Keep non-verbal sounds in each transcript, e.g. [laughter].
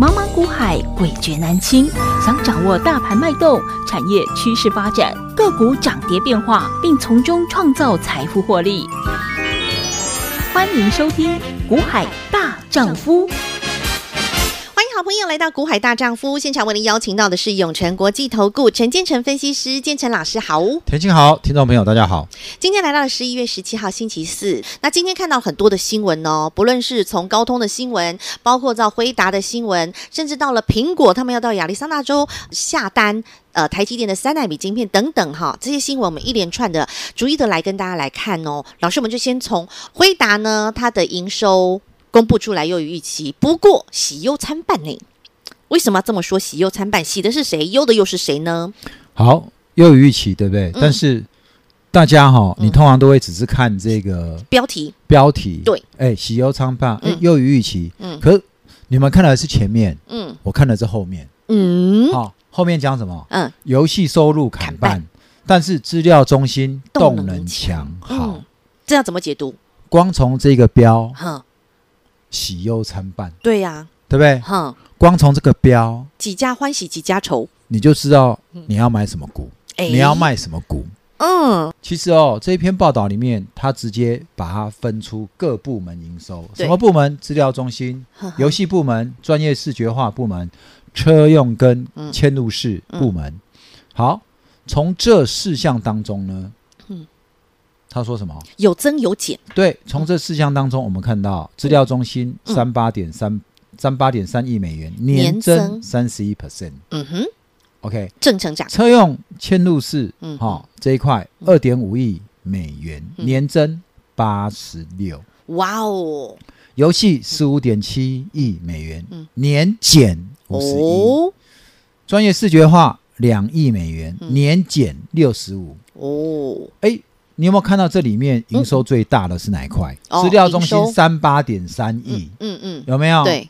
茫茫股海，诡谲难清。想掌握大盘脉动、产业趋势发展、个股涨跌变化，并从中创造财富获利，欢迎收听《股海大丈夫》。好朋友来到股海大丈夫现场，为您邀请到的是永诚国际投顾陈建成分析师，建成老师好，田青好，听众朋友大家好。今天来到了十一月十七号星期四，那今天看到很多的新闻哦，不论是从高通的新闻，包括到辉达的新闻，甚至到了苹果，他们要到亚利桑那州下单，呃，台积电的三纳米晶片等等哈，这些新闻我们一连串的逐一的来跟大家来看哦。老师，我们就先从辉达呢，它的营收。公布出来优于预期，不过喜忧参半呢？为什么要这么说？喜忧参半，喜的是谁？忧的又是谁呢？好，优于预期，对不对？嗯、但是大家哈、哦，你通常都会只是看这个标题，标题对，哎，喜忧参半，哎，优于预期，嗯，可你们看的是前面，嗯，我看的是后面，嗯，好，后面讲什么？嗯，游戏收入砍半，砍半但是资料中心动能强，好、嗯，这要怎么解读？光从这个标，哈。喜忧参半，对呀，对不对？哼，光从这个标，几家欢喜几家愁，你就知道你要买什么股，你要卖什么股。嗯，其实哦，这一篇报道里面，他直接把它分出各部门营收，什么部门？资料中心、游戏部门、专业视觉化部门、车用跟嵌入式部门。好，从这四项当中呢。他说什么？有增有减。对，从这四项当中，我们看到资料中心三八点三三八点三亿美元，年增三十一 percent。嗯哼，OK，正成长。车用嵌入式，嗯，好，这一块二点五亿美元，年增八十六。哇哦！游戏十五点七亿美元，年减五十一。专业视觉化两亿美元，年减六十五。哦，哎。你有没有看到这里面营收最大的是哪一块？资料中心三八点三亿，嗯嗯，有没有？对，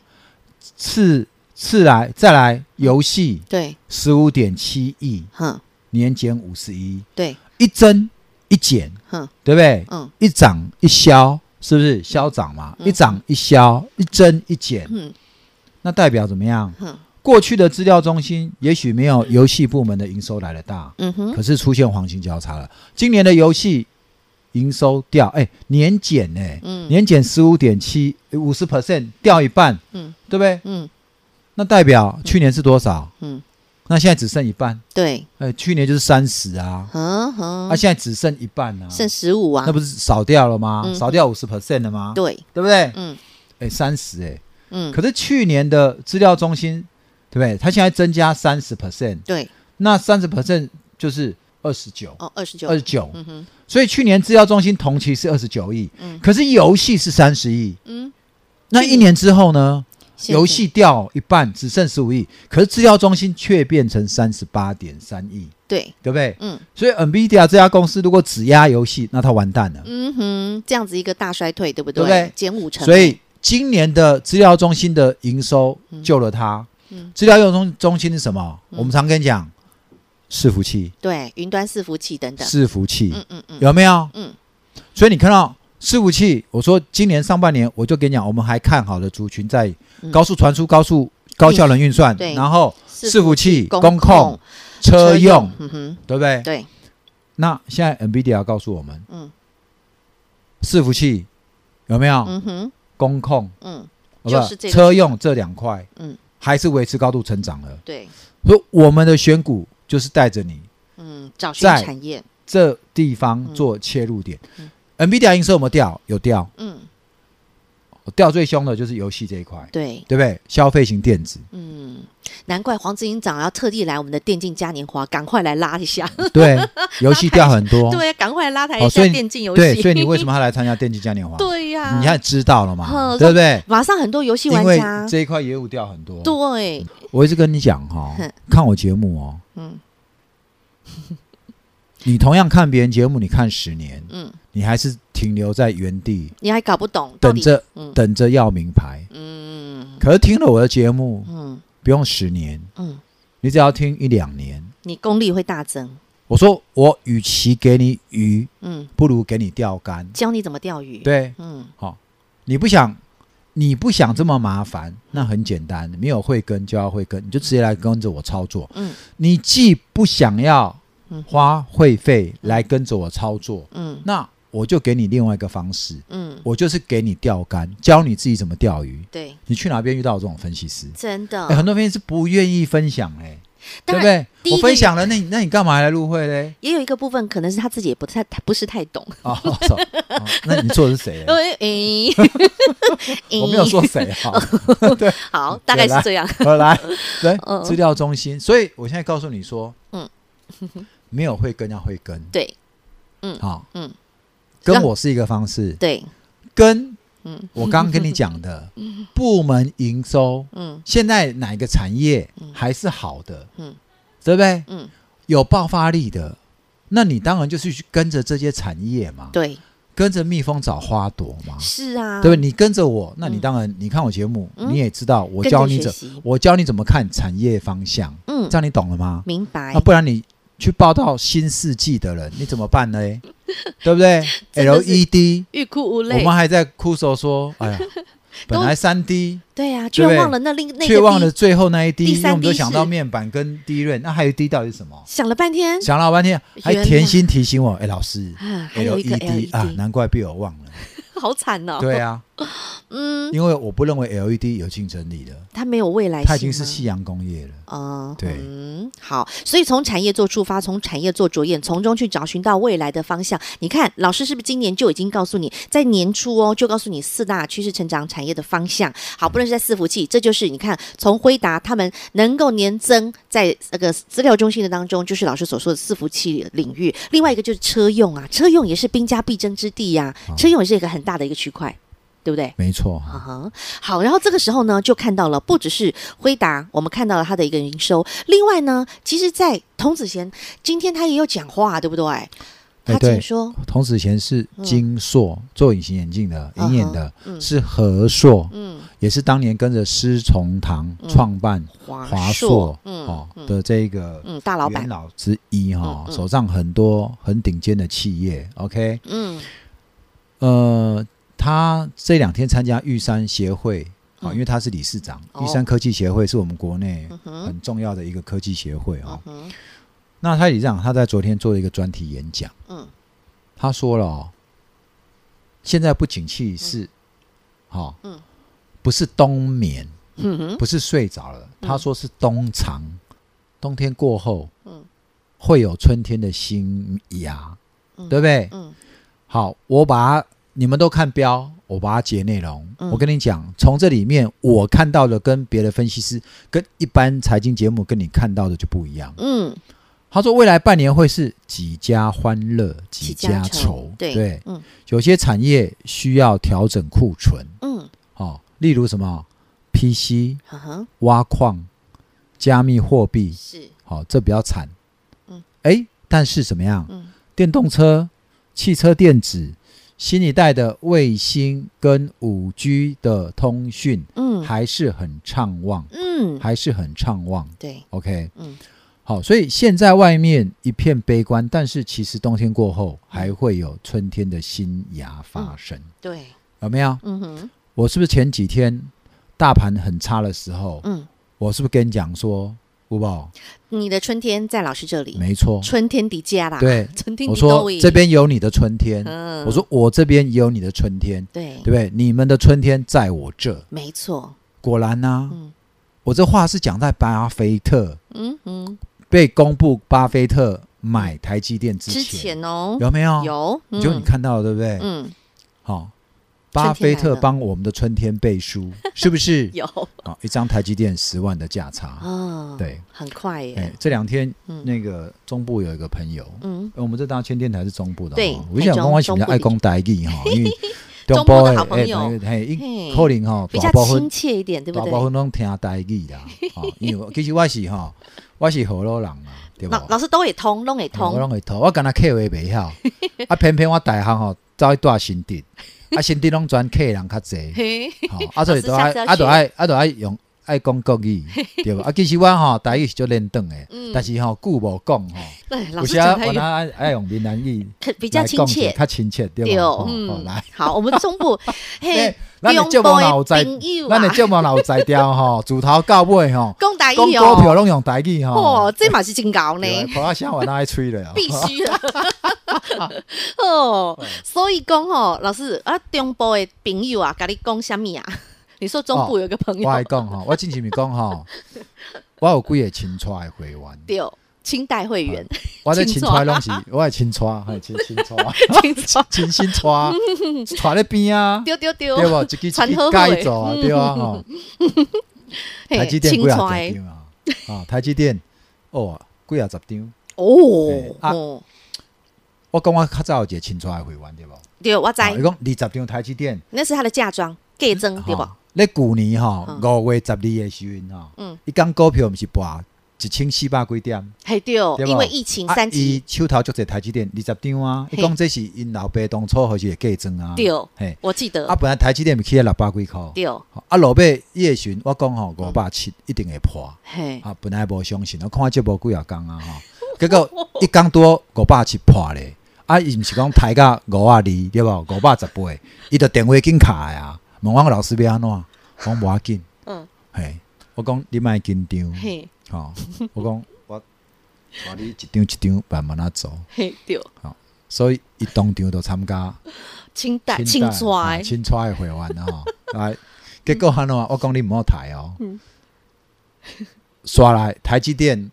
次次来再来游戏，对，十五点七亿，哼，年减五十一，对，一增一减，哼，对不对？嗯，一涨一消，是不是？消涨嘛？一涨一消，一增一减，嗯，那代表怎么样？哼。过去的资料中心也许没有游戏部门的营收来的大，嗯哼，可是出现黄金交叉了。今年的游戏营收掉，哎，年减哎，嗯，年减十五点七五十 percent，掉一半，嗯，对不对？嗯，那代表去年是多少？嗯，那现在只剩一半，对，哎，去年就是三十啊，嗯哼，那现在只剩一半啊，剩十五啊，那不是少掉了吗？少掉五十 percent 了吗？对，对不对？嗯，哎，三十哎，嗯，可是去年的资料中心。对不对？它现在增加三十 percent，对，那三十 percent 就是二十九哦，二十九，二十九，嗯哼。所以去年资料中心同期是二十九亿，嗯，可是游戏是三十亿，嗯。那一年之后呢？游戏掉一半，只剩十五亿，可是资料中心却变成三十八点三亿，对，对不对？嗯。所以 NVIDIA 这家公司如果只压游戏，那它完蛋了，嗯哼，这样子一个大衰退，对不对？对不对？减五成。所以今年的资料中心的营收救了它。资料用中中心是什么？我们常跟你讲，伺服器，对，云端伺服器等等，伺服器，嗯嗯嗯，有没有？嗯，所以你看到伺服器，我说今年上半年我就跟你讲，我们还看好的族群在高速传输、高速高效能运算，对，然后伺服器、工控、车用，嗯哼，对不对？对。那现在 NVIDIA 告诉我们，嗯，伺服器有没有？嗯哼，工控，嗯，就是车用这两块，嗯。还是维持高度成长了。对，所以我们的选股就是带着你，嗯，找寻产业这地方做切入点。嗯，NVIDIA 营收有没有掉？有掉。嗯。掉最凶的就是游戏这一块，对对不对？消费型电子，嗯，难怪黄子英长要特地来我们的电竞嘉年华，赶快来拉一下。[laughs] 对，游戏掉很多，[laughs] 对，赶快拉抬一下电竞游戏。对，所以你为什么要来参加电竞嘉年华？[laughs] 对呀，你现在知道了嘛？对不对？马上很多游戏玩家，这一块业务掉很多。对，我一直跟你讲哈，看我节目哦，嗯。你同样看别人节目，你看十年，嗯，你还是停留在原地，你还搞不懂，等着，嗯、等着要名牌，嗯，可是听了我的节目，嗯，不用十年，嗯，你只要听一两年，你功力会大增。我说，我与其给你鱼，嗯，不如给你钓竿，教你怎么钓鱼，对，嗯，好，你不想你不想这么麻烦，那很简单，没有慧根就要慧根，你就直接来跟着我操作。嗯，你既不想要花会费来跟着我操作，嗯，那我就给你另外一个方式，嗯，我就是给你钓竿，教你自己怎么钓鱼。对，你去哪边遇到这种分析师？真的，欸、很多分析师不愿意分享、欸，哎。对不对？我分享了，那你那你干嘛还来入会嘞？也有一个部分可能是他自己也不太，不是太懂。哦，那你做的是谁？[laughs] [laughs] 我没有说谁哈。[laughs] 对，好，大概是这样。好，来，对，资料中心。所以我现在告诉你说，嗯，没有会跟要会跟。对，嗯，好，嗯，跟我是一个方式。对，跟。嗯，我刚刚跟你讲的，[laughs] 部门营收，嗯，现在哪个产业还是好的，嗯，对不对？嗯，有爆发力的，那你当然就是去跟着这些产业嘛，对，跟着蜜蜂找花朵嘛，是啊，对不对？你跟着我，那你当然，你看我节目，你也知道，我教你怎，我教你怎么看产业方向，嗯，这样你懂了吗？明白。那，不然你去报道新世纪的人，你怎么办呢？[laughs] 对不对？LED 欲哭无泪，我们还在哭诉说：“哎呀，[laughs] 本来三 D，对呀，却忘了那另那却忘了最后那一滴因为我们都想到面板跟 DRAM，那还有一 D 到底是什么？想了半天，想了半天，还甜心提醒我：哎，老师，LED 啊，难怪被我忘了，[laughs] 好惨哦。对啊。[gasps] 嗯，因为我不认为 LED 有竞争力的，它没有未来性，它已经是夕阳工业了。嗯，对，嗯，好，所以从产业做出发，从产业做着眼，从中去找寻到未来的方向。你看，老师是不是今年就已经告诉你，在年初哦，就告诉你四大趋势成长产业的方向？好，不论是在伺服器，这就是你看，从辉达他们能够年增在那个资料中心的当中，就是老师所说的伺服器领域。另外一个就是车用啊，车用也是兵家必争之地呀，车用也是一个很大的一个区块。对不对？没错。Uh-huh. 好，然后这个时候呢，就看到了不只是辉达，我们看到了它的一个营收。另外呢，其实，在童子贤今天他也有讲话，对不对？他怎么说？童子贤是金硕、嗯、做隐形眼镜的，银眼的，uh-huh. 嗯、是和硕，嗯，也是当年跟着施崇棠创办华硕，嗯，哦的这个嗯大老板老之一哈，手上很多很顶尖的企业，OK，嗯，呃。他这两天参加玉山协会啊，嗯、因为他是理事长。哦、玉山科技协会是我们国内很重要的一个科技协会啊。嗯、那他理事长他在昨天做了一个专题演讲。嗯，他说了哦，现在不景气是，好、嗯哦，不是冬眠，嗯、不是睡着了。他说是冬藏，嗯、冬天过后，嗯，会有春天的新芽，嗯、对不对？嗯，好，我把它。你们都看标，我把它截内容。嗯、我跟你讲，从这里面我看到的跟别的分析师、跟一般财经节目跟你看到的就不一样。嗯，他说未来半年会是几家欢乐几家愁。对，对嗯，有些产业需要调整库存。嗯，哦，例如什么 PC、挖矿、加密货币是，好、哦，这比较惨。嗯，哎，但是怎么样？嗯，电动车、汽车电子。新一代的卫星跟五 G 的通讯，嗯，还是很畅旺，嗯，还是很畅旺，对，OK，嗯，好，所以现在外面一片悲观，但是其实冬天过后还会有春天的新芽发生，嗯、对，有没有？嗯哼，我是不是前几天大盘很差的时候，嗯，我是不是跟你讲说？五宝，你的春天在老师这里，没错，春天迪迦啦。对，[laughs] 春天。我说这边有你的春天，嗯，我说我这边也有你的春天，对，对不对？你们的春天在我这，没错。果然呢，我这话是讲在巴菲特，嗯嗯，被公布巴菲特买台积电之前哦，有没有？有，就你看到了，对不对？嗯，好。巴菲特帮我们的春天背书，[laughs] 是不是？有。啊，一张台积电十万的价差，嗯，对，很快耶。这两天那个中部有一个朋友，嗯，我们这大千电台是中部的，对，我想讲我喜欢爱讲台语哈，因为中部的好朋友，嘿，可能哈比较亲切一点，对不对？大部分都听台语啦，[laughs] 因为其实我是哈，我是河洛人啊，对吧？老师都会通，拢会通，拢会通，我跟他客话袂晓，啊，偏偏我大行吼走一段新店。[laughs] 啊，新地拢专客人较济，好，啊，所以都爱，啊，都爱，啊，都爱用。爱讲国语，[laughs] 对吧？啊，其实我吼台语是做练转的，但是吼久无讲吼，[laughs] 有时候我那爱用闽南语，比较亲切，较亲切，对吧？嗯，来，好，我们中部 [laughs] 嘿，咱的节目老在，咱的节目老在调吼，自头到尾吼，讲台语哦，讲股票拢用台语吼，哦，这嘛是真高呢，我阿乡我那爱吹了，必须了，哦，所以讲吼，老师啊，中部的朋友啊，甲你讲什么啊？你说中部有个朋友，我来讲哈，[laughs] 我进前咪讲哈，我有几个清楚的会员，对，清代会员，我在清楚拢是，我系清楚，系清清楚，清楚，清新楚，[laughs] 坐在边啊，丢丢丢，对不？一支一支改造啊，对啊，哈，台积电几啊张啊？啊，台积电哦，几啊十张。哦，啊，我讲我较早有一个清楚的会员，对不？对，我知。你讲二十张台积电，那是他的嫁妆。嫁妆对不？你旧年吼五月十二的时阵吼，一讲股票毋是博一千四百几点，系对，因为疫情三级，伊手头就在台积电二十张啊。伊讲这是因老爸当初开始计增啊。对，嘿，我记得。啊，本来台积电咪起了六百几块。对。啊，老爸伊个时阵，我讲吼五百七一定会破。嘿。啊，本来无相信，我看这无几啊讲啊吼，结果一讲多五百七破咧。啊，伊毋是讲抬价五啊二对无？五百十八，伊就电话紧卡呀。问我老师要安怎？我讲无要紧。嗯，嘿，我讲你莫紧张。嘿，好，我讲我我你一张一张慢慢啊走。嘿，对。好，所以伊当场都参加清代清川清川的会员啊。[laughs] 来，结果安怎？我讲你毋好抬哦。嗯。刷来台积电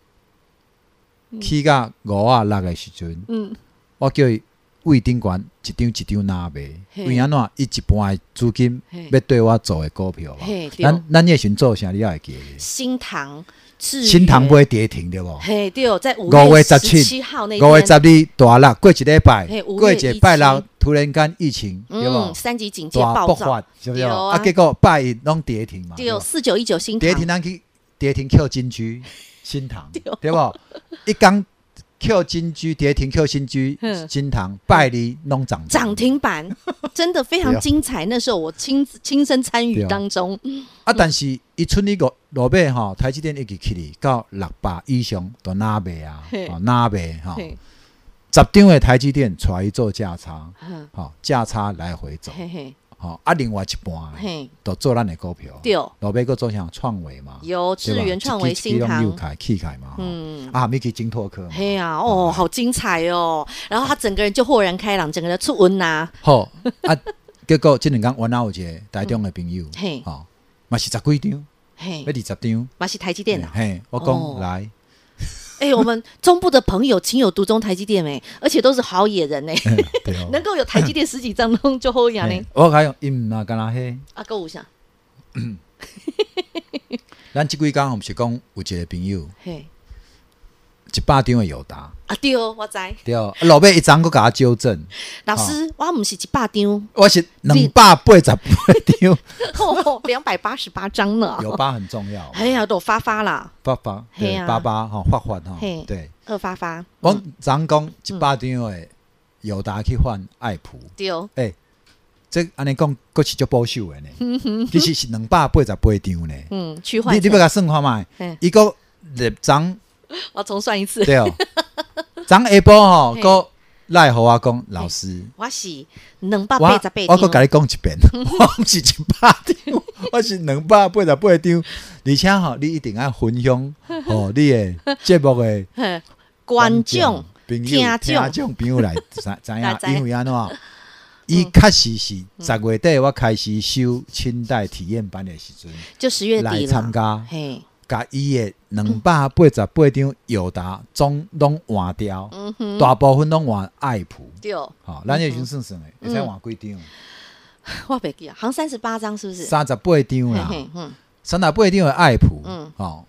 起价五啊六的时阵。嗯。我叫伊。位顶管一张一张拿卖，为安怎？伊一半的资金要对我做的股票嘛？咱咱也寻做啥？你也会记得？新塘新塘不会跌停对无？嘿，对，在五月十七号那五月十二大六过一礼拜，过一礼拜六突然间疫情对无？三级警戒爆发，是不是？啊，结果拜一拢跌停嘛？对，四九一九新唐跌停，咱去跌停 Q 金居新塘 [laughs] 对不？一刚。Q 金居跌停，Q 新居金堂拜利弄涨涨停板，[laughs] 真的非常精彩。那时候我亲亲身参与当中。啊，但是一出呢个落尾哈，台积电一直起哩到六百以上都拿卖啊，拿卖哈。十张的台积电出来做价差，好价差来回走。好啊，另外一半嘿，都做咱的股票。对，老贝个做像创维嘛，有智源创维、新唐、起凯嘛。嗯啊，没去金拓科。嘿呀，哦，好精彩哦！然后他整个人就豁然开朗，整个人出温呐。好啊，[laughs] 结果这两天我那有一个台中的朋友，嘿，哦，嘛是十几张，嘿，要二十张，嘛是台积电啊。嘿，我讲来。哎，我们中部的朋友情有独钟台积电哎，而且都是好野人哎，[laughs] 能够有台积电十几张都就好样呢。我还有嗯啊，干那嘿。啊，够五下。咱这几天我们是讲有一个朋友，嘿，一百张的友达。啊对，我知。对，老板一张我给他纠正。老师，我毋是一百张，我是两百八十八张。[laughs] 两百八十八张呢。友达很重要。哎呀，都发发啦。发发，对，发发哈，发发哈，对。二发发。我张讲一百张的友达去换爱普。对。哎，这安尼讲，佫是足保守的呢。其实是两百八十八张呢。嗯，去换。你你不要算看嘛？一个入张。[laughs] 我重算一次。对哦。张下晡吼，[laughs] 哥赖互我讲老师，我是两百八十八张，我个甲你讲一遍，[laughs] 我唔是一百张，我是两百八十八张，而且吼，你一定要分享哦，你的节目的观众、朋友、听众。朋友来知知影，因为安怎，伊确实是十月底我开始收清代体验班的时阵，就十月底来参加。甲伊诶两百八十八张友达总拢换掉，大部分拢换爱普。对，好，咱也已经算算诶，会使换几张？[laughs] 我袂记啊，好像三十八张是不是？三十八张啦，三十八张诶爱普，哦，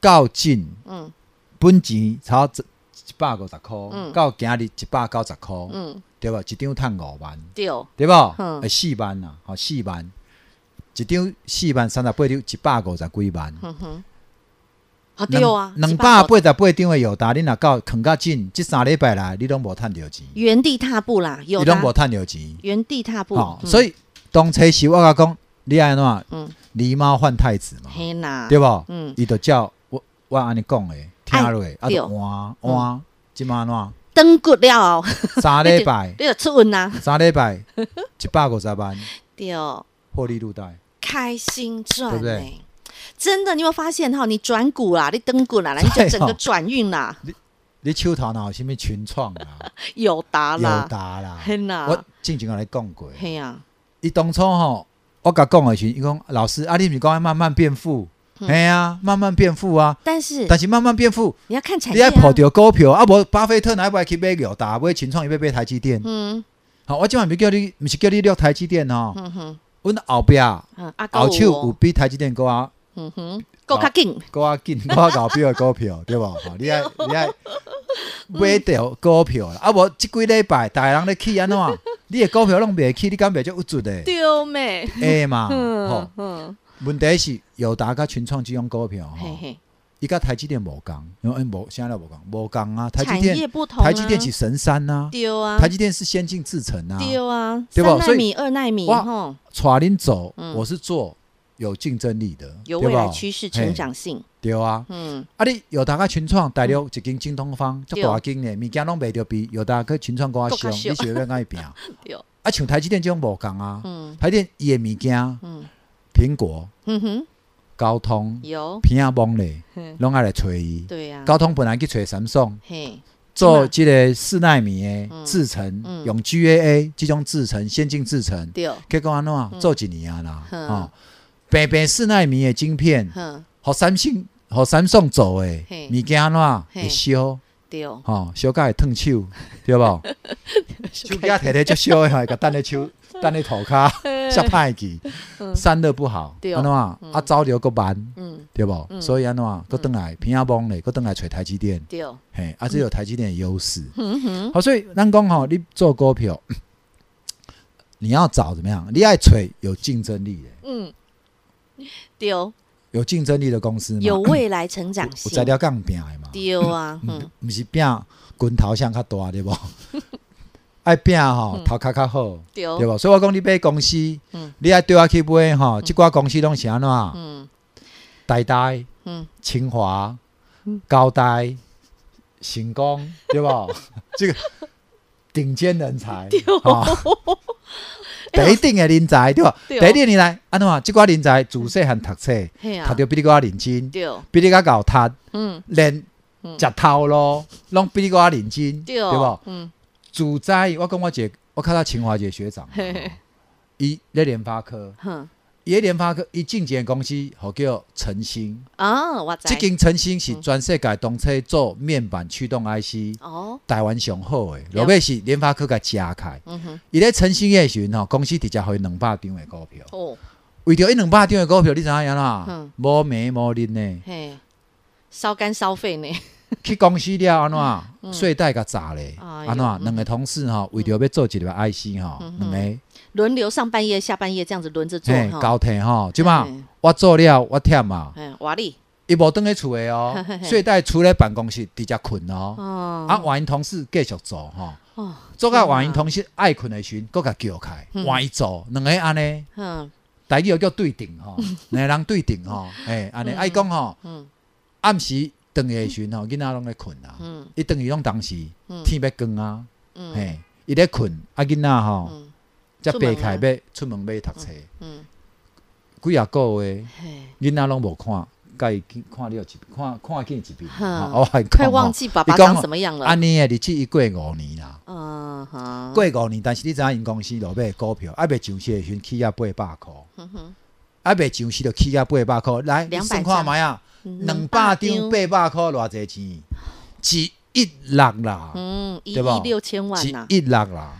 到进，嗯，本钱差一一百五十箍，到今日一百九十箍，嗯，对吧？一张赚五万，对，对吧？诶，四万呐，好，四万，一张四万，三十八张一百五十几万。好对啊，两百八十八张的友达，你若到坑较紧，这三礼拜来你拢无趁着钱，原地踏步啦，有你拢无趁着钱，原地踏步。所以当初时我甲讲，你安怎，嗯，狸猫换太子嘛，对不？嗯，伊就叫我我安尼讲诶，听落，啊，就换换，即嘛安怎，登骨了，三礼拜，[laughs] 你就出运呐，三礼拜，[laughs] 一百五十万，对，获利入袋，开心赚，对不对？真的，你有没有发现哈？你转股啦，你登股啦，你就整个转运啦。你你手头哪有什么群创 [laughs] 啦？友达啦，友达啦。我正经跟你讲过，系啊。伊当初吼，我甲讲的时，伊讲老师，啊，你是讲要慢慢变富，系啊，慢慢变富啊。但是但是慢慢变富，你要看产业，你要抱着股票啊，无巴菲特哪会去买友达，买群创，伊要买台积电。嗯。好，我今晚唔叫你，唔是叫你录台积电哦。嗯哼。阮后边，后手有比台积电高啊。嗯哼。够较紧，够较紧，[laughs] 够较搞票的股票，对不？你爱你爱买着股票啦，啊无即几礼拜，逐个人咧去安怎？[laughs] 你的股票拢袂去，你敢袂就有准的？对咩？哎嘛，[laughs] 吼，问题是友达甲群创这种股票，吼，伊甲台积电无共，因为无现在无共，无共啊。台积电，台积电是神山呐，对啊。台积电是先进制程啊，对啊，对不？三纳米、二纳米，吼，带恁走，我是做。有竞争力的，有未来趋势、成长性，对啊，嗯，啊，你友达个群创大陆一间京东方，足大间的，物件拢卖着比友达个群创更加凶，你是要安怎拼？[laughs] 啊，像台积电这种无共啊，台积电伊的物件，嗯。苹果，嗯哼，高通有，偏啊懵嘞，拢爱来找伊，对呀，高通本来去找三星，做这个四纳米的制程，用 GAA 这种制程先进制程，对，结果安怎？做一年啊啦，啊。白白四纳米的晶片，和三星和三星做诶，物件安怎会烧？对，吼烧甲会烫手，对不？[laughs] 手机啊，摕摕就烧诶，个等咧手，[laughs] 等咧涂骹，煞歹去，散热不好，安怎啊？走流个慢，对不？所以安怎搁转来偏啊懵咧，搁转来找台积电，对，嘿，啊，只有台积电的优势。好，所以咱讲吼，你做股票，你要找怎么样？你爱找有竞争力的，嗯。[laughs] 丢。有竞争力的公司，有未来成长 [coughs] 性，有材料杠拼嘛？丢啊，嗯，不是拼滚头像较大对不？[laughs] 爱拼吼头壳较好，对不？所以我讲你买公司，你爱对我去买吼，这挂公司拢是安怎？嗯，台大，嗯，清华，高大，成功，对不？[laughs] 这个顶尖人才，[laughs] 第一定的人才对吧？第一定人才，安怎啊？即寡人才自细汉读册，读得比你较认真，比你较贤读，嗯，连食头咯拢比你较认真，对无？嗯，自在我讲我一个，我看到清华一个学长，伊咧联发科。伊个联发科伊进前公司，好叫晨星啊，我知。即间晨星是全世界动车做面板驱动 IC，哦，台湾上好诶，落尾是联发科甲加开。嗯哼，伊咧晨星诶时阵吼，公司直接互伊两百张诶股票。哦，为着伊两百张诶股票，你知影啦？嗯，无名无利呢。嘿，烧干烧肺呢。[laughs] 去公司了安怎？睡袋甲炸咧？安怎？两个同事吼，为着要做一个 IC 吼，两个。轮流上半夜、下半夜这样子轮着做，交替哈，即嘛我做了我忝嘛，瓦力。伊无倒咧厝诶哦，所以在厝咧办公室直接困哦，啊，换因同事继续做哈，做甲换因同事爱困诶时，搁甲叫开，换伊做，两个安尼，大家又叫对顶吼，[laughs] 两个人对顶吼，诶，安尼。爱讲吼，暗时顿诶时吼，囡仔拢咧困啊，伊顿伊拢当时天要光啊，嘿，伊咧困，啊囡仔吼。才爬开要出门买读册，几啊个月，囡仔拢无看，甲伊看了一看看见一遍，哦，快忘记爸爸长什么样了。安尼诶，日子伊过五年啦，嗯哼，过五年，但是你知影因公司落尾股票，还未上市诶时阵起啊八百块，还未上市就起啊八百块，来，算看觅啊，两百张八百块偌济钱，一亿六啦，嗯，一亿六千万呐，一亿六啦。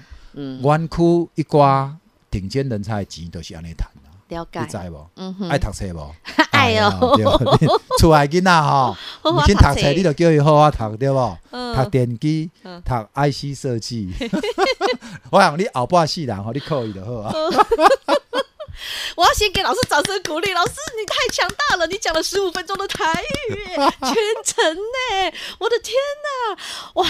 湾区一挂顶尖人才的钱都是安尼谈啊，了解，你知无？嗯哼，爱读册无？[laughs] 爱哦，[laughs] 厝内囡仔吼，[laughs] 唔先读册，你就叫伊好好读，对无？读电机，读 IC 设计。我想你后半世人吼，你可以就好啊。我要先给老师掌声鼓励，老师你太强大了，你讲了十五分钟的台语全程呢，我的天呐，哇！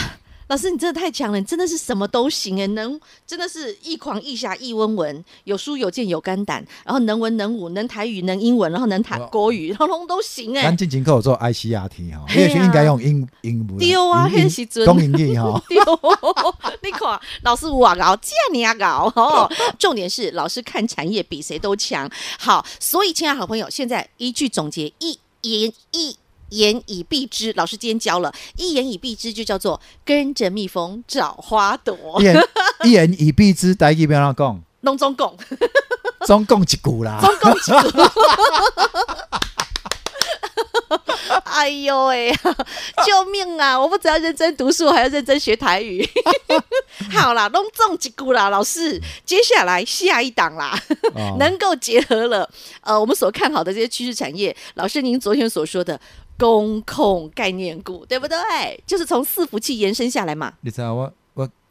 老师，你真的太强了，你真的是什么都行哎，能真的是一狂一侠一温文，有书有剑有肝胆，然后能文能武，能台语能英文，然后能谈国语，通通都行哎。咱进前课做 ICRT 哈，也许应该用英英文。丢啊，那时阵讲英语哈。[laughs] 你看，老师我搞，这样你也搞哦。[laughs] 重点是老师看产业比谁都强。好，所以亲爱的好朋友，现在一句总结，一言一。一言以蔽之，老师今天教了一言以蔽之，就叫做跟着蜜蜂找花朵。一言一言以蔽之，大家不要讲，拢总共，总共一句啦，总共一句。[laughs] 哎呦喂，救命啊！我不只要认真读书，还要认真学台语。[laughs] 好啦，拢总一句啦，老师，接下来下一档啦，哦、能够结合了呃我们所看好的这些趋势产业。老师，您昨天所说的。工控概念股，对不对？就是从伺服器延伸下来嘛。你知道我我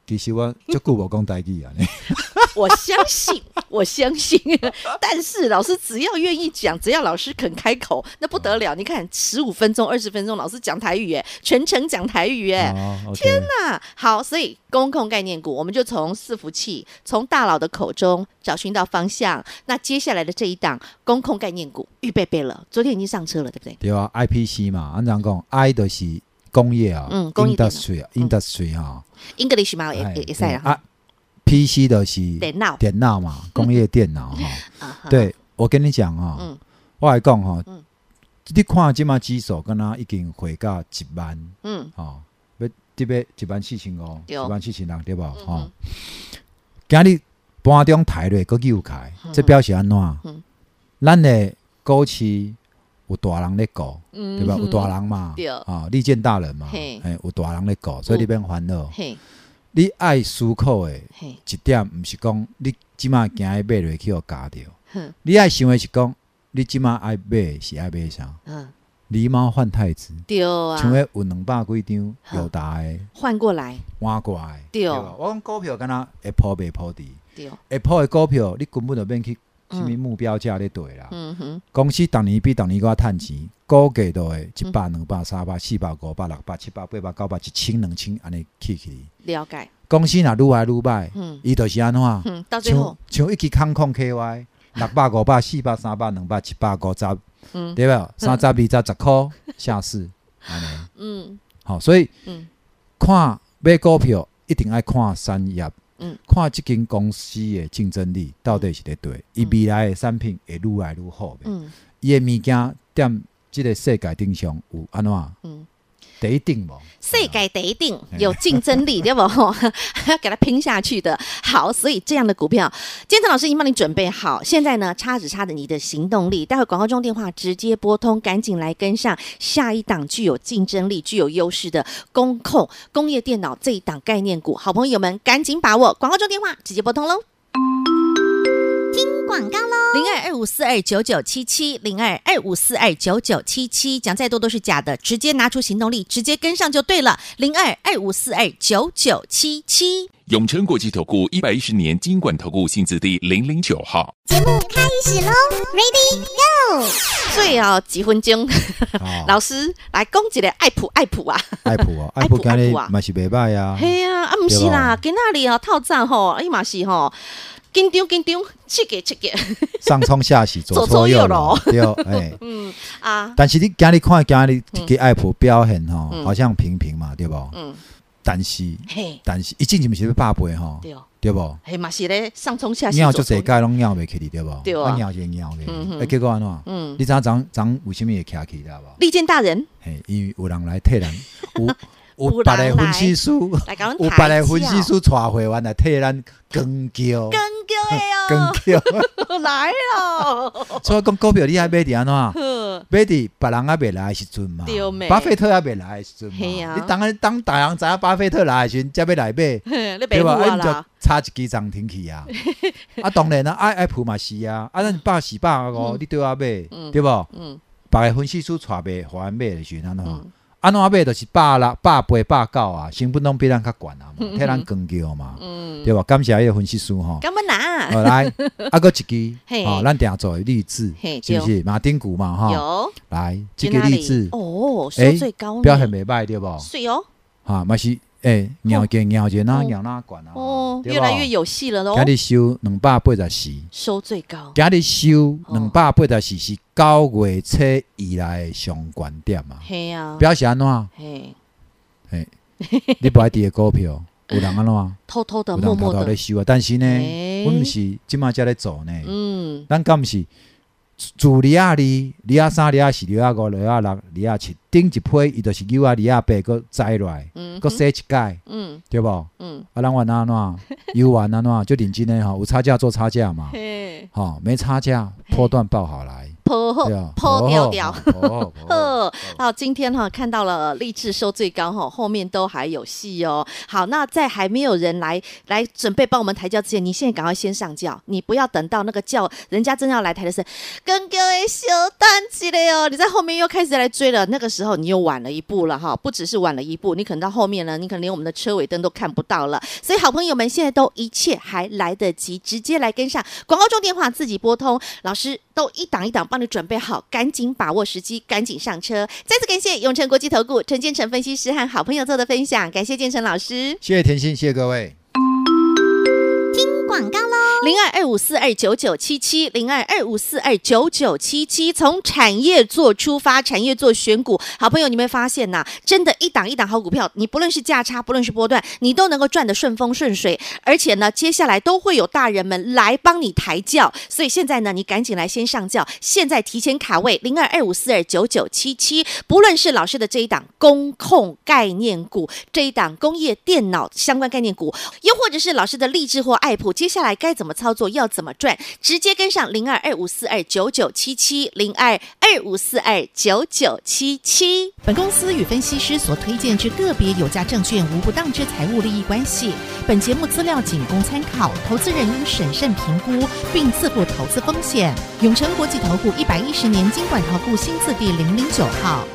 其实我就顾我讲台语啊。[laughs] 我相信，我相信。[laughs] 但是老师只要愿意讲，只要老师肯开口，那不得了。你看，十五分钟、二十分钟，老师讲台语，哎，全程讲台语，哎，天哪！好，所以公控概念股，我们就从伺服器，从大佬的口中找寻到方向。那接下来的这一档公控概念股，预备备了，昨天已经上车了，对不对？对啊，IPC 嘛，按怎讲，I 就是工业啊，嗯，工业 industry，industry 哈，English 嘛也也是啊。P C 的是电脑，电脑嘛，[laughs] 工业电脑 [laughs] 哈。对，我跟你讲哈，我来讲哈，你看即嘛指数，跟他已经回到一万，嗯，哦，要这边一万四千五，一万四千六对吧？哈，今日盘中抬落个又开，这表示安怎？咱的股市有大人在搞，对吧？有大人嘛，啊，利剑大人嘛，哎，有大人咧顾，所以你免烦恼。你爱思考的一点，毋是讲你即马行爱买落去互加着。你爱想的是讲，你即马爱买是爱买啥？狸猫换太子，对啊，像个有两百几张有大诶换过来，换过来，对。我讲股票敢若会破未破底，会破的股票，你根本就免去什么目标价咧对啦。嗯哼公司逐年比逐年搁趁钱，估计都会一百、两百、三百、四百、五百、六百、七百、八百、九百、一千、两千安尼起去。了解。公司若愈来愈歹，伊就是安怎？像像一支空空 KY，六百、五百、四百、三百、两百、七百、五十，嗯对吧？三十、二十、十箍下市，安尼。嗯，好，所以嗯看买股票一定爱看产业，看即间公司的竞争力到底是伫对，伊未来的产品会愈来愈好。嗯，伊的物件踮即个世界顶上有安怎？嗯。第一定嘛，世界第一定有竞争力，对不？要 [laughs] 给他拼下去的。好，所以这样的股票，建成老师已经帮你准备好。现在呢，差只差的你的行动力。待会广告中电话直接拨通，赶紧来跟上下一档具有竞争力、具有优势的工控工业电脑这一档概念股。好朋友们，赶紧把握广告中电话，直接拨通喽。听广告喽。零二二五四二九九七七，零二二五四二九九七七，讲再多都是假的，直接拿出行动力，直接跟上就对了。零二二五四二九九七七，永诚国际投顾一百一十年金管投顾新字第零零九号。节目开始喽，Ready Go！最后几分钟，[laughs] 老师来攻击的爱普爱普啊，爱普啊，[laughs] 爱普爱普啊嘛是袂歹呀，嘿啊，啊不是啦，给那里啊套餐吼，哎嘛是吼。紧张紧张，刺激刺激，上冲下洗，左搓右揉，对，哎，[laughs] 嗯啊，但是你今日看今日这个爱普表现吼，好像平平嘛，对不？嗯，但是，嘿，但是一进去不是八倍哈，对。对不？嘿嘛是咧，上冲下洗，鸟就这盖拢尿袂起的，对不？对。啊，鸟就鸟的，哎，结果安怎？嗯，你知影昨昨为什么会起起的不？利剑大人，嘿，因为有人来替人。有别个分析师，有别个分析师带会员来替咱更叫，更叫的哦，跟叫 [laughs] 来了。[laughs] 所以讲股票你还买伫安怎？[laughs] 买伫别人还未来的时阵嘛，巴菲特还未来的时阵嘛。你当然当大人知影巴菲特来的时阵，才要来买，对吧？你就差一支涨停去啊。啊，当然啦，爱爱普嘛是啊，啊，咱百四百五，你都要买，对不？嗯，别个分析师带买会员买的时阵安怎？安怎买都是百六、百八、百九啊，成本拢比咱较悬啊，[laughs] 替咱更叫嘛，对吧？感谢迄个分析师吼。来，[laughs] 啊个一支，好，咱定做励志，是不是？马丁股嘛，吼。有。来，这个励志，哦，收最高，表现袂歹，对不？水哦。哈，嘛是。哎，咬紧咬紧那咬那管啊，哦，越来越有戏了咯。今日收两百八十四，收最高。今日收两百八十四是九月初以来上悬点嘛？嘿啊，表示安怎？嘿，嘿，你不爱跌股票，[laughs] 有人安怎？偷偷的、默默的在收啊。但是呢，我们是即马才在做呢。嗯，咱敢毋是。自二啊二、二啊三、二啊四、二啊五、二啊六、二啊七，顶一批伊著是九啊二啊八，搁摘落来，搁洗一届，对无？嗯，啊，人玩安怎？游玩安怎？就认真诶吼，有差价做差价嘛，吼，没差价波段报好来。[laughs] 破破掉掉，呵，[laughs] 好，今天哈看到了励志收最高哈，后面都还有戏哦。好，那在还没有人来来准备帮我们抬轿之前，你现在赶快先上轿，你不要等到那个轿人家真要来抬的时候，跟各位小单机了哦，你在后面又开始来追了，那个时候你又晚了一步了哈，不只是晚了一步，你可能到后面呢，你可能连我们的车尾灯都看不到了。所以好朋友们，现在都一切还来得及，直接来跟上广告中电话自己拨通，老师都一档一档帮你准备好，赶紧把握时机，赶紧上车。再次感谢永诚国际投顾陈建成分析师和好朋友做的分享，感谢建成老师，谢谢甜心，谢谢各位。广告喽。零二二五四二九九七七，零二二五四二九九七七，从产业做出发，产业做选股，好朋友，你没发现呐，真的，一档一档好股票，你不论是价差，不论是波段，你都能够赚得顺风顺水，而且呢，接下来都会有大人们来帮你抬轿，所以现在呢，你赶紧来先上轿，现在提前卡位。零二二五四二九九七七，不论是老师的这一档工控概念股，这一档工业电脑相关概念股，又或者是老师的励志或爱普，接接下来该怎么？操作要怎么赚？直接跟上零二二五四二九九七七零二二五四二九九七七。本公司与分析师所推荐之个别有价证券无不当之财务利益关系。本节目资料仅供参考，投资人应审慎评估并自负投资风险。永诚国际投顾一百一十年金管投顾新字第零零九号。